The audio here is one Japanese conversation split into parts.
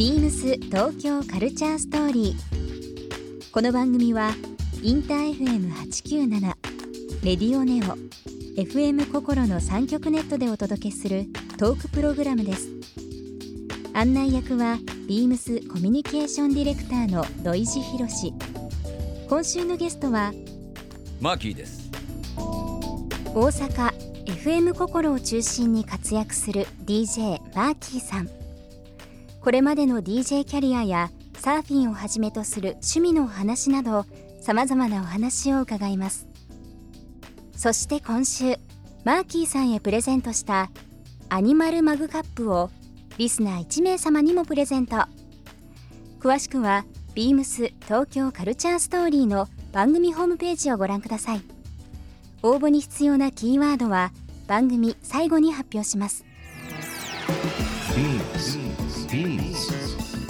ビームス東京カルチャーストーリー。この番組はインター FM897 レディオネオ FM 心の三極ネットでお届けするトークプログラムです。案内役はビームスコミュニケーションディレクターの土井博志。今週のゲストはマーキーです大阪 FM 心を中心に活躍する DJ マーキーさんこれまでの DJ キャリアやサーフィンをはじめとする趣味のお話などさまざまなお話を伺います。そして今週マーキーさんへプレゼントしたアニマルマグカップをリスナー1名様にもプレゼント。詳しくはビームス東京カルチャーストーリーの番組ホームページをご覧ください。応募に必要なキーワードは番組最後に発表します。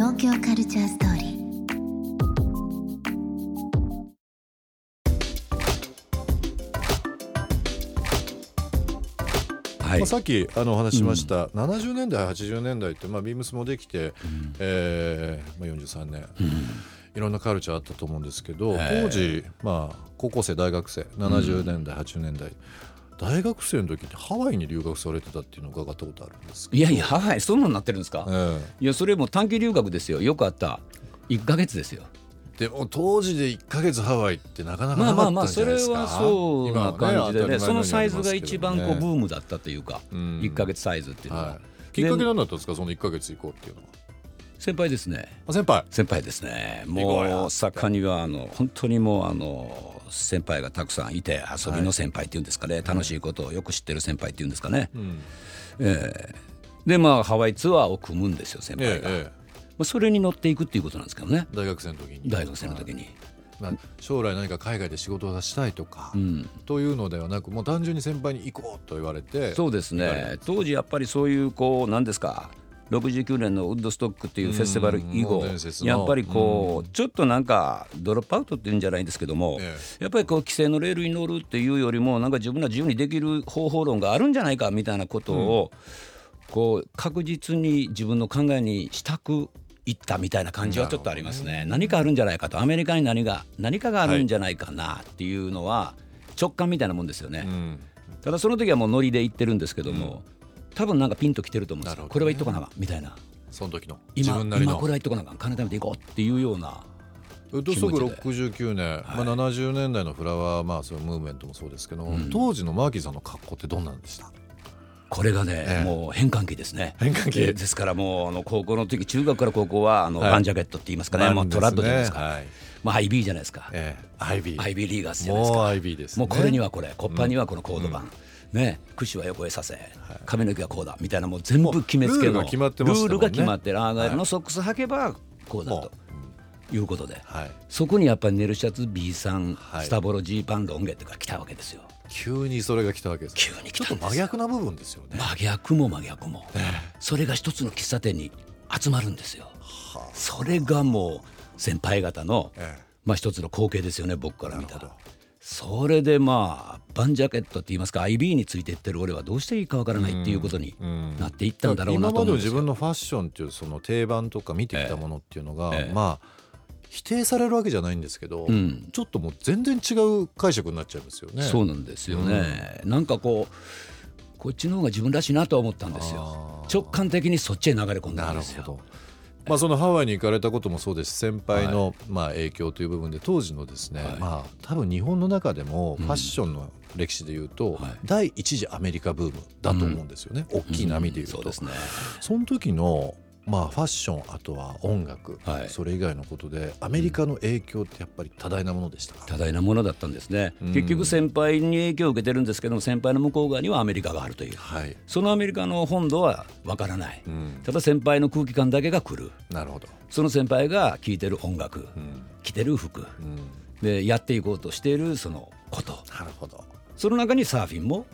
東京カルチャーストーリー。はい。まあ、さっきあのお話ししました、70年代80年代って、まあ、ビームスもできて、えーまあ、43年、いろんなカルチャーあったと思うんですけど、当時、まあ、高校生大学生。70年代、80年代大学生の時ってハワイに留学されてたっていうのを伺ったことあるんですけいやいやハワイそんなになってるんですか、ど、え。いやそれも短期留学ですよ。よくあった。1ヶ月ですよ。えでも当時で1か月ハワイってなかなかなかったまあまあまあんじゃないですか。それはそうな感じでね。そのサイズが一番こうブム、ームだったというか、うん。1ヶ月サイズっていうのは、はい、きっかけなんだったんですか？その1か月行こうっていうのは。先輩ですね。あ先輩。先輩ですね。もう大阪にはあの本当にもうあの先輩がたくさんいて遊びの先輩っていうんですかね、楽しいことをよく知ってる先輩っていうんですかね、うん。ええ。でまあハワイツアーを組むんですよ先輩が、えええまあ、それに乗っていくっていうことなんですけどね。え大学生の時に。大学生の時に、まあ、将来何か海外で仕事がしたいとか、うん、というのではなくもう単純に先輩に行こうと言われてそうですね。当時やっぱりそういうこう何ですか？69年のウッドストックっていうフェスティバル以後やっぱりこうちょっとなんかドロップアウトっていうんじゃないんですけどもえやっぱりこう規制のレールに乗るっていうよりもなんか自分ら自由にできる方法論があるんじゃないかみたいなことをこう確実に自分の考えにしたくいったみたいな感じはちょっとありますね。何かあるんじゃないかと。アメリカに何が何かがあるんじゃないかなっていうのは直感みたいなもんですよね。うん。ただその時はもうノリで言ってるんですけども、多分なんかピンときてると思うんですよ、ね。これは言っとかなあかんみたいな。その時の。自今分なりの。今これは言っとかなあかん金貯めていこうっていうようなウッドストック気持69年、まあ、70年代のフラワー、まあ、そういうムーブメントもそうですけど、ん。当時のマーキーさんの格好ってどんなんでした？これがね、ええ。もう変換期ですね。変換期。えですからもうあの高校の時中学から高校はあの、はい。バンジャケットって言いますかね、もうトラッドじゃないですか、はい。まあ IB じゃないですか、ええ、IB アイビーリーガーズじゃないですもうか IB です、ね、もうこれにはこれコッパーにはこのコード版、ね櫛は横へさせ髪の毛はこうだみたいなもう全部決めつけの。ルールが決まってましたもんね。ルールが決まってる。アーガイルのソックス履けばこうだもということで。はい、そこにやっぱりネルシャツ B さん、はい。スタボロジーパンロン毛とか来たわけですよ。急にそれが来たわけです急に来ちょっと真逆な部分ですよね。真逆も真逆も、それが一つの喫茶店に集まるんですよ。それがもう先輩方の、ええ。まあ一つの光景ですよね僕から見たらそれでまあバンジャケットって言いますか IB についていってる俺はどうしていいかわからないっていうことにうんなっていったんだろうな今までのと思うんで自分のファッションっていうその定番とか見てきたものっていうのが、ええ。まあ否定されるわけじゃないんですけど、うん。ちょっともう全然違う解釈になっちゃいますよね。そうなんですよね、なんかこうこっちの方が自分らしいなとは思ったんですよ。直感的にそっちへ流れ込んだなんるですよ。ほど。まあ、そのハワイに行かれたこともそうですし先輩のまあ影響という部分で当時のですね、はい。まあ多分日本の中でもファッションの歴史でいうと、はい。第一次アメリカブームだと思うんですよね、大きい波でいうと、そうですね。その時のまあファッションあとは音楽、はい。それ以外のことでアメリカの影響ってやっぱり多大なものでしたか、多大なものだったんですね、うん。結局先輩に影響を受けてるんですけども先輩の向こう側にはアメリカがあるという。はい、そのアメリカの本土はわからない、うん、ただ先輩の空気感だけが来る。なるほど、その先輩が聴いてる音楽、うん。着てる服。うん、でやっていこうとしているそのこと。なるほど。その中にサーフィンも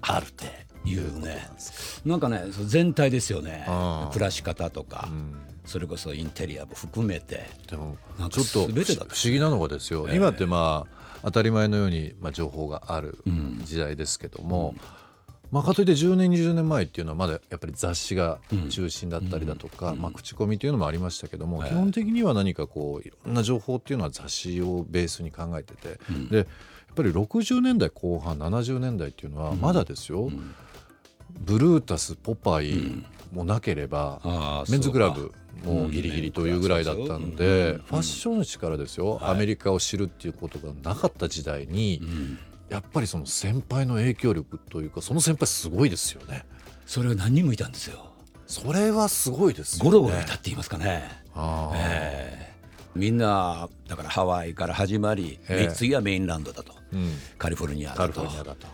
あるっていうね。なんか。ね全体ですよね。暮らし方とか、うん。それこそインテリアも含めて。でもちょっと不思議なのがですよ、ええ。今ってまあ当たり前のように、まあ、情報がある時代ですけども、まあ、かといって10年20年前っていうのはまだやっぱり雑誌が中心だったりだとか、まあ、口コミというのもありましたけども、ええ。基本的には何かこういろんな情報っていうのは雑誌をベースに考えてて、でやっぱり60年代後半70年代っていうのはまだですよ、ブルータスポパイもなければ、メンズクラブもギリギリというぐらいだったん。で、ファッション誌からですよ、アメリカを知るっていうことがなかった時代に、やっぱりその先輩の影響力というかその先輩すごいですよね。それが何人もいたんですよ。それはすごいですよね。ゴロゴロいたって言いますかね、ええ。みんなだからハワイから始まり、ええ。次はメインランドだと。うん、カリフォルニアカリフだとォルニアだと、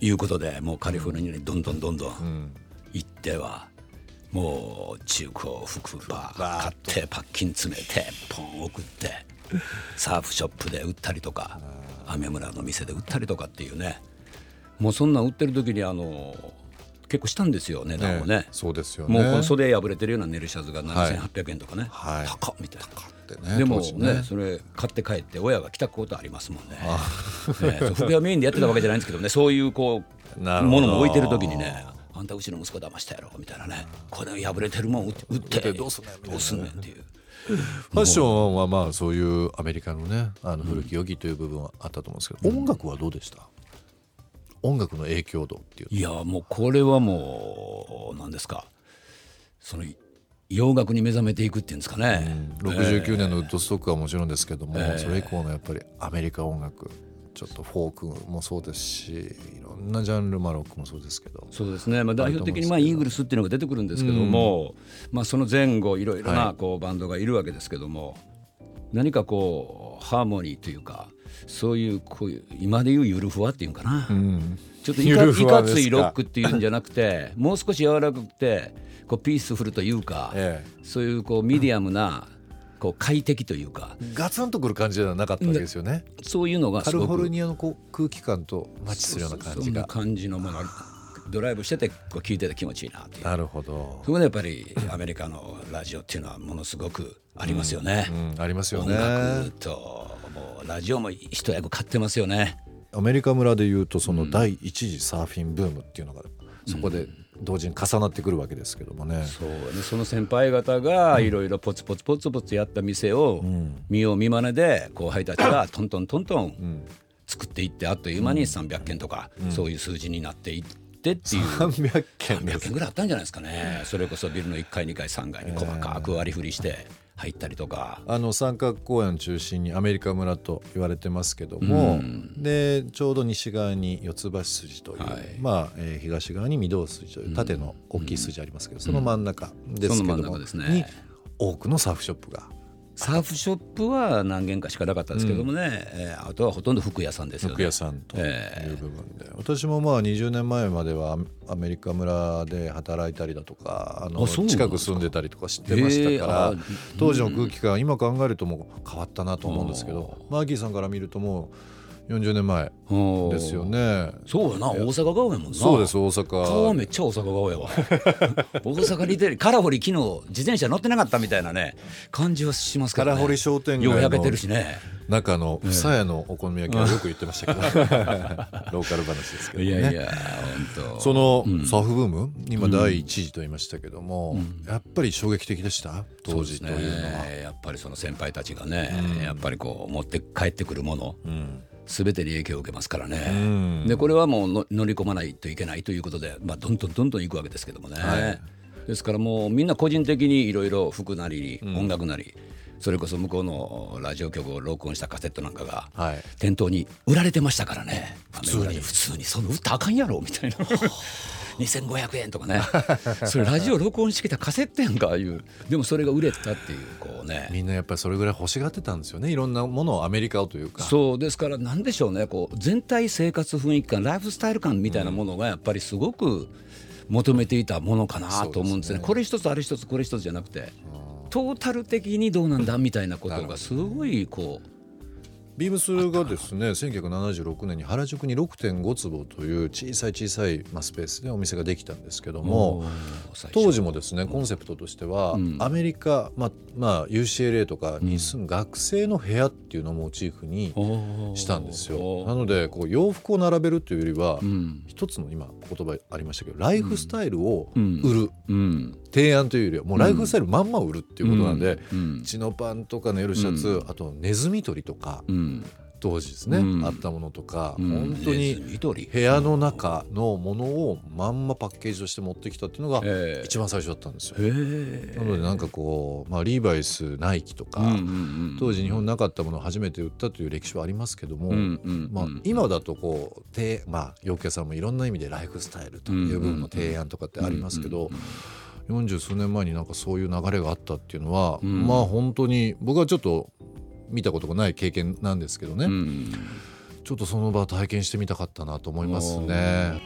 いうことでもうカリフォルニアにどんどんどんどんうん、行ってはもう中古服ば買ッってパッキン詰めてポン送って サーフショップで売ったりとか雨村の店で売ったりとかっていうね。もうそんなん売ってる時にあの結構したんですよ値段をね。ねそうですよね。もう袖破れてるようなネルシャツが7800円とかね、はい。高っみたいな。ってねでも当時ね。それ買って帰って親が着たことありますもんね。ねそう服屋メインでやってたわけじゃないんですけどね そういうこうものも置いてる時にねあんたうちの息子騙したやろみたいなね。これ破れてるもん売って売ってどうすんね。んどうすんねんっていう。ファッションはまあそういうアメリカのねあの古き良きという部分はあったと思うんですけど、音楽はどうでした？音楽の影響度っていういやもうこれはもう何ですか。その洋楽に目覚めていくっていうんですかね。69年のウッドストックはもちろんですけども、それ以降のやっぱりアメリカ音楽ちょっとフォークもそうですしいろんなジャンル、まあロックもそうですけど。そうですね、まあ、代表的にまあイーグルスっていうのが出てくるんですけども、まあ、その前後いろいろはない。こうバンドがいるわけですけども、何かこうハーモニーというかそういうこういう今でいうゆるふわっていうかな、うん。ちょっといかついロックっていうんじゃなくてもう少し柔らかくてこうピースフルというか、えそういうこうミディアムなこう快適というか。え、ガツンとくる感じではなかったわけですよね。そういうのがカリフォルニアのこう空気感とマッチするような感じが。感じのものドライブしててこう聞いてて気持ちいいなっていう。なるほど、そこでやっぱりアメリカのラジオっていうのはものすごくありますよね。うん、ありますよ音ね楽ともうラジオも一役買ってますよね。アメリカ村でいうとその第一次サーフィンブームっていうのがそこで同時に重なってくるわけですけどもね、そうね。その先輩方がいろいろポツポツポツポツやった店を見よう見まねで後輩たちが トントントントン作っていってあっという間に300件とかそういう数字になっていってっていう。300件で300す件ぐらいあったんじゃないですかね。それこそビルの1階2階3階に細かく割り振りして入ったりとか、あの三角公園を中心にアメリカ村と言われてますけども、でちょうど西側に四つ橋筋という、はい。まあ、えー東側に御堂筋という縦の大きい筋ありますけど、その真ん中ですけどその真んも、中ですね。に多くのサーフショップがサーフショップは何軒かしかなかったですけどもね、えーあとはほとんど服屋さんですよね。服屋さんといえう部分で、私もまあ20年前まではアアメリカ村で働いたりだとかあの近く住んでたりとか知ってましたから、へーあ当時の空気感今考えるともう変わったなと思うんですけどマーキーさんから見るともう40年前ですよね。そうやな大阪顔やもんな。そうです大阪。顔はめっちゃ大阪顔やわ。大阪に出るカラホリ昨日自転車乗ってなかったみたいなね感じはしますからね。カラホリ商店街よう焼けてのるしね。中の房屋のお好み焼きはよく言ってましたけど。ローカル話ですけどね。いやいや本当。そのサーフブーム、今第一次と言いましたけども、やっぱり衝撃的でした？当時というのは。ね。やっぱりその先輩たちがね、やっぱりこう持って帰ってくるもの、ん全てに影響を受けますからね、ん。でこれはもうの乗り込まないといけないということで、まあ、どんどんどんどん行くわけですけどもね、はい。ですからもうみんな個人的にいろいろ服なり音楽なり、それこそ向こうのラジオ局を録音したカセットなんかがはい。店頭に売られてましたからね。普通に。普通にその売ったらあかんやろみたいな 2500円とかね。それラジオ録音してきたカセットやんかいう。でもそれが売れたっていうこうね。みんなやっぱりそれぐらい欲しがってたんですよね。いろんなものをアメリカをというか。そう。ですからなんでしょうね。こう全体生活雰囲気感ライフスタイル感みたいなものがやっぱりすごく求めていたものかなと思うんですね。ね。これ一つあれ一つこれ一つじゃなくてトータル的にどうなんだみたいなことがすごいこうビームスがですね1976年に原宿に6.5坪という小さい小さいまあスペースでお店ができたんですけども当時もですねコンセプトとしては、うん。アメリカ、まあまあ、UCLA とかに住む学生の部屋っていうのをモチーフにしたんですよ。なのでこう洋服を並べるというよりは、うん。一つの今言葉ありましたけどライフスタイルをうん。売る、うん提案というよりはもうライフスタイルまんま売るっていうことなんで、チノパンとかネルシャツ、あとネズミ捕りとか。当時ですね、あったものとか、うん、本当に部屋の中のものをまんまパッケージとして持ってきたっていうのが一番最初だったんですよ。なのでなんかこう、まあ、リーバイスナイキとか、当時日本なかったものを初めて売ったという歴史はありますけども、まあ、今だとこう、まあ、洋家さんもいろんな意味でライフスタイルという部分の提案とかってありますけど。うんうんうん。40数年前になんかそういう流れがあったっていうのは、うん、まあ本当に僕はちょっと見たことがない経験なんですけどね、うん、ちょっとその場体験してみたかったなと思いますね。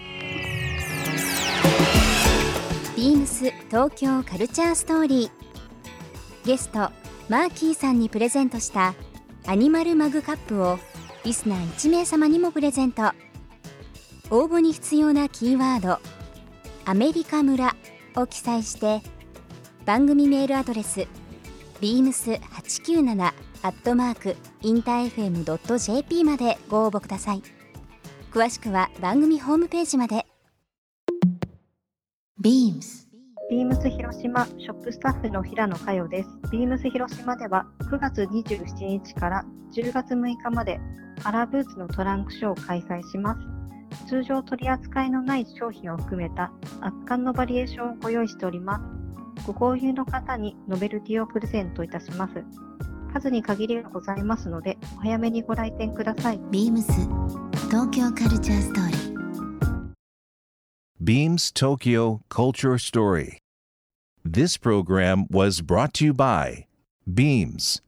ビームス東京カルチャーストーリー。ゲストマーキーさんにプレゼントしたアニマルマグカップをリスナー1名様にもプレゼント。応募に必要なキーワード「アメリカ村」を記載して番組メールアドレス beams897 アットマークインター FM.jp までご応募ください詳しくは番組ホームページまで BEAMS ビームス広島ショップスタッフの平野佳代です。ビームス広島では9月27日から10月6日までアラブーツのトランクショーを開催します。通常取り扱いのない商品を含めた圧巻のバリエーションをご用意しております。ご購入の方にノベルティをプレゼントいたします。数に限りがございますので、お早めにご来店ください。BEAMS 東京カルチャーストーリー Beams Tokyo Culture Story. This program was brought to you by Beams.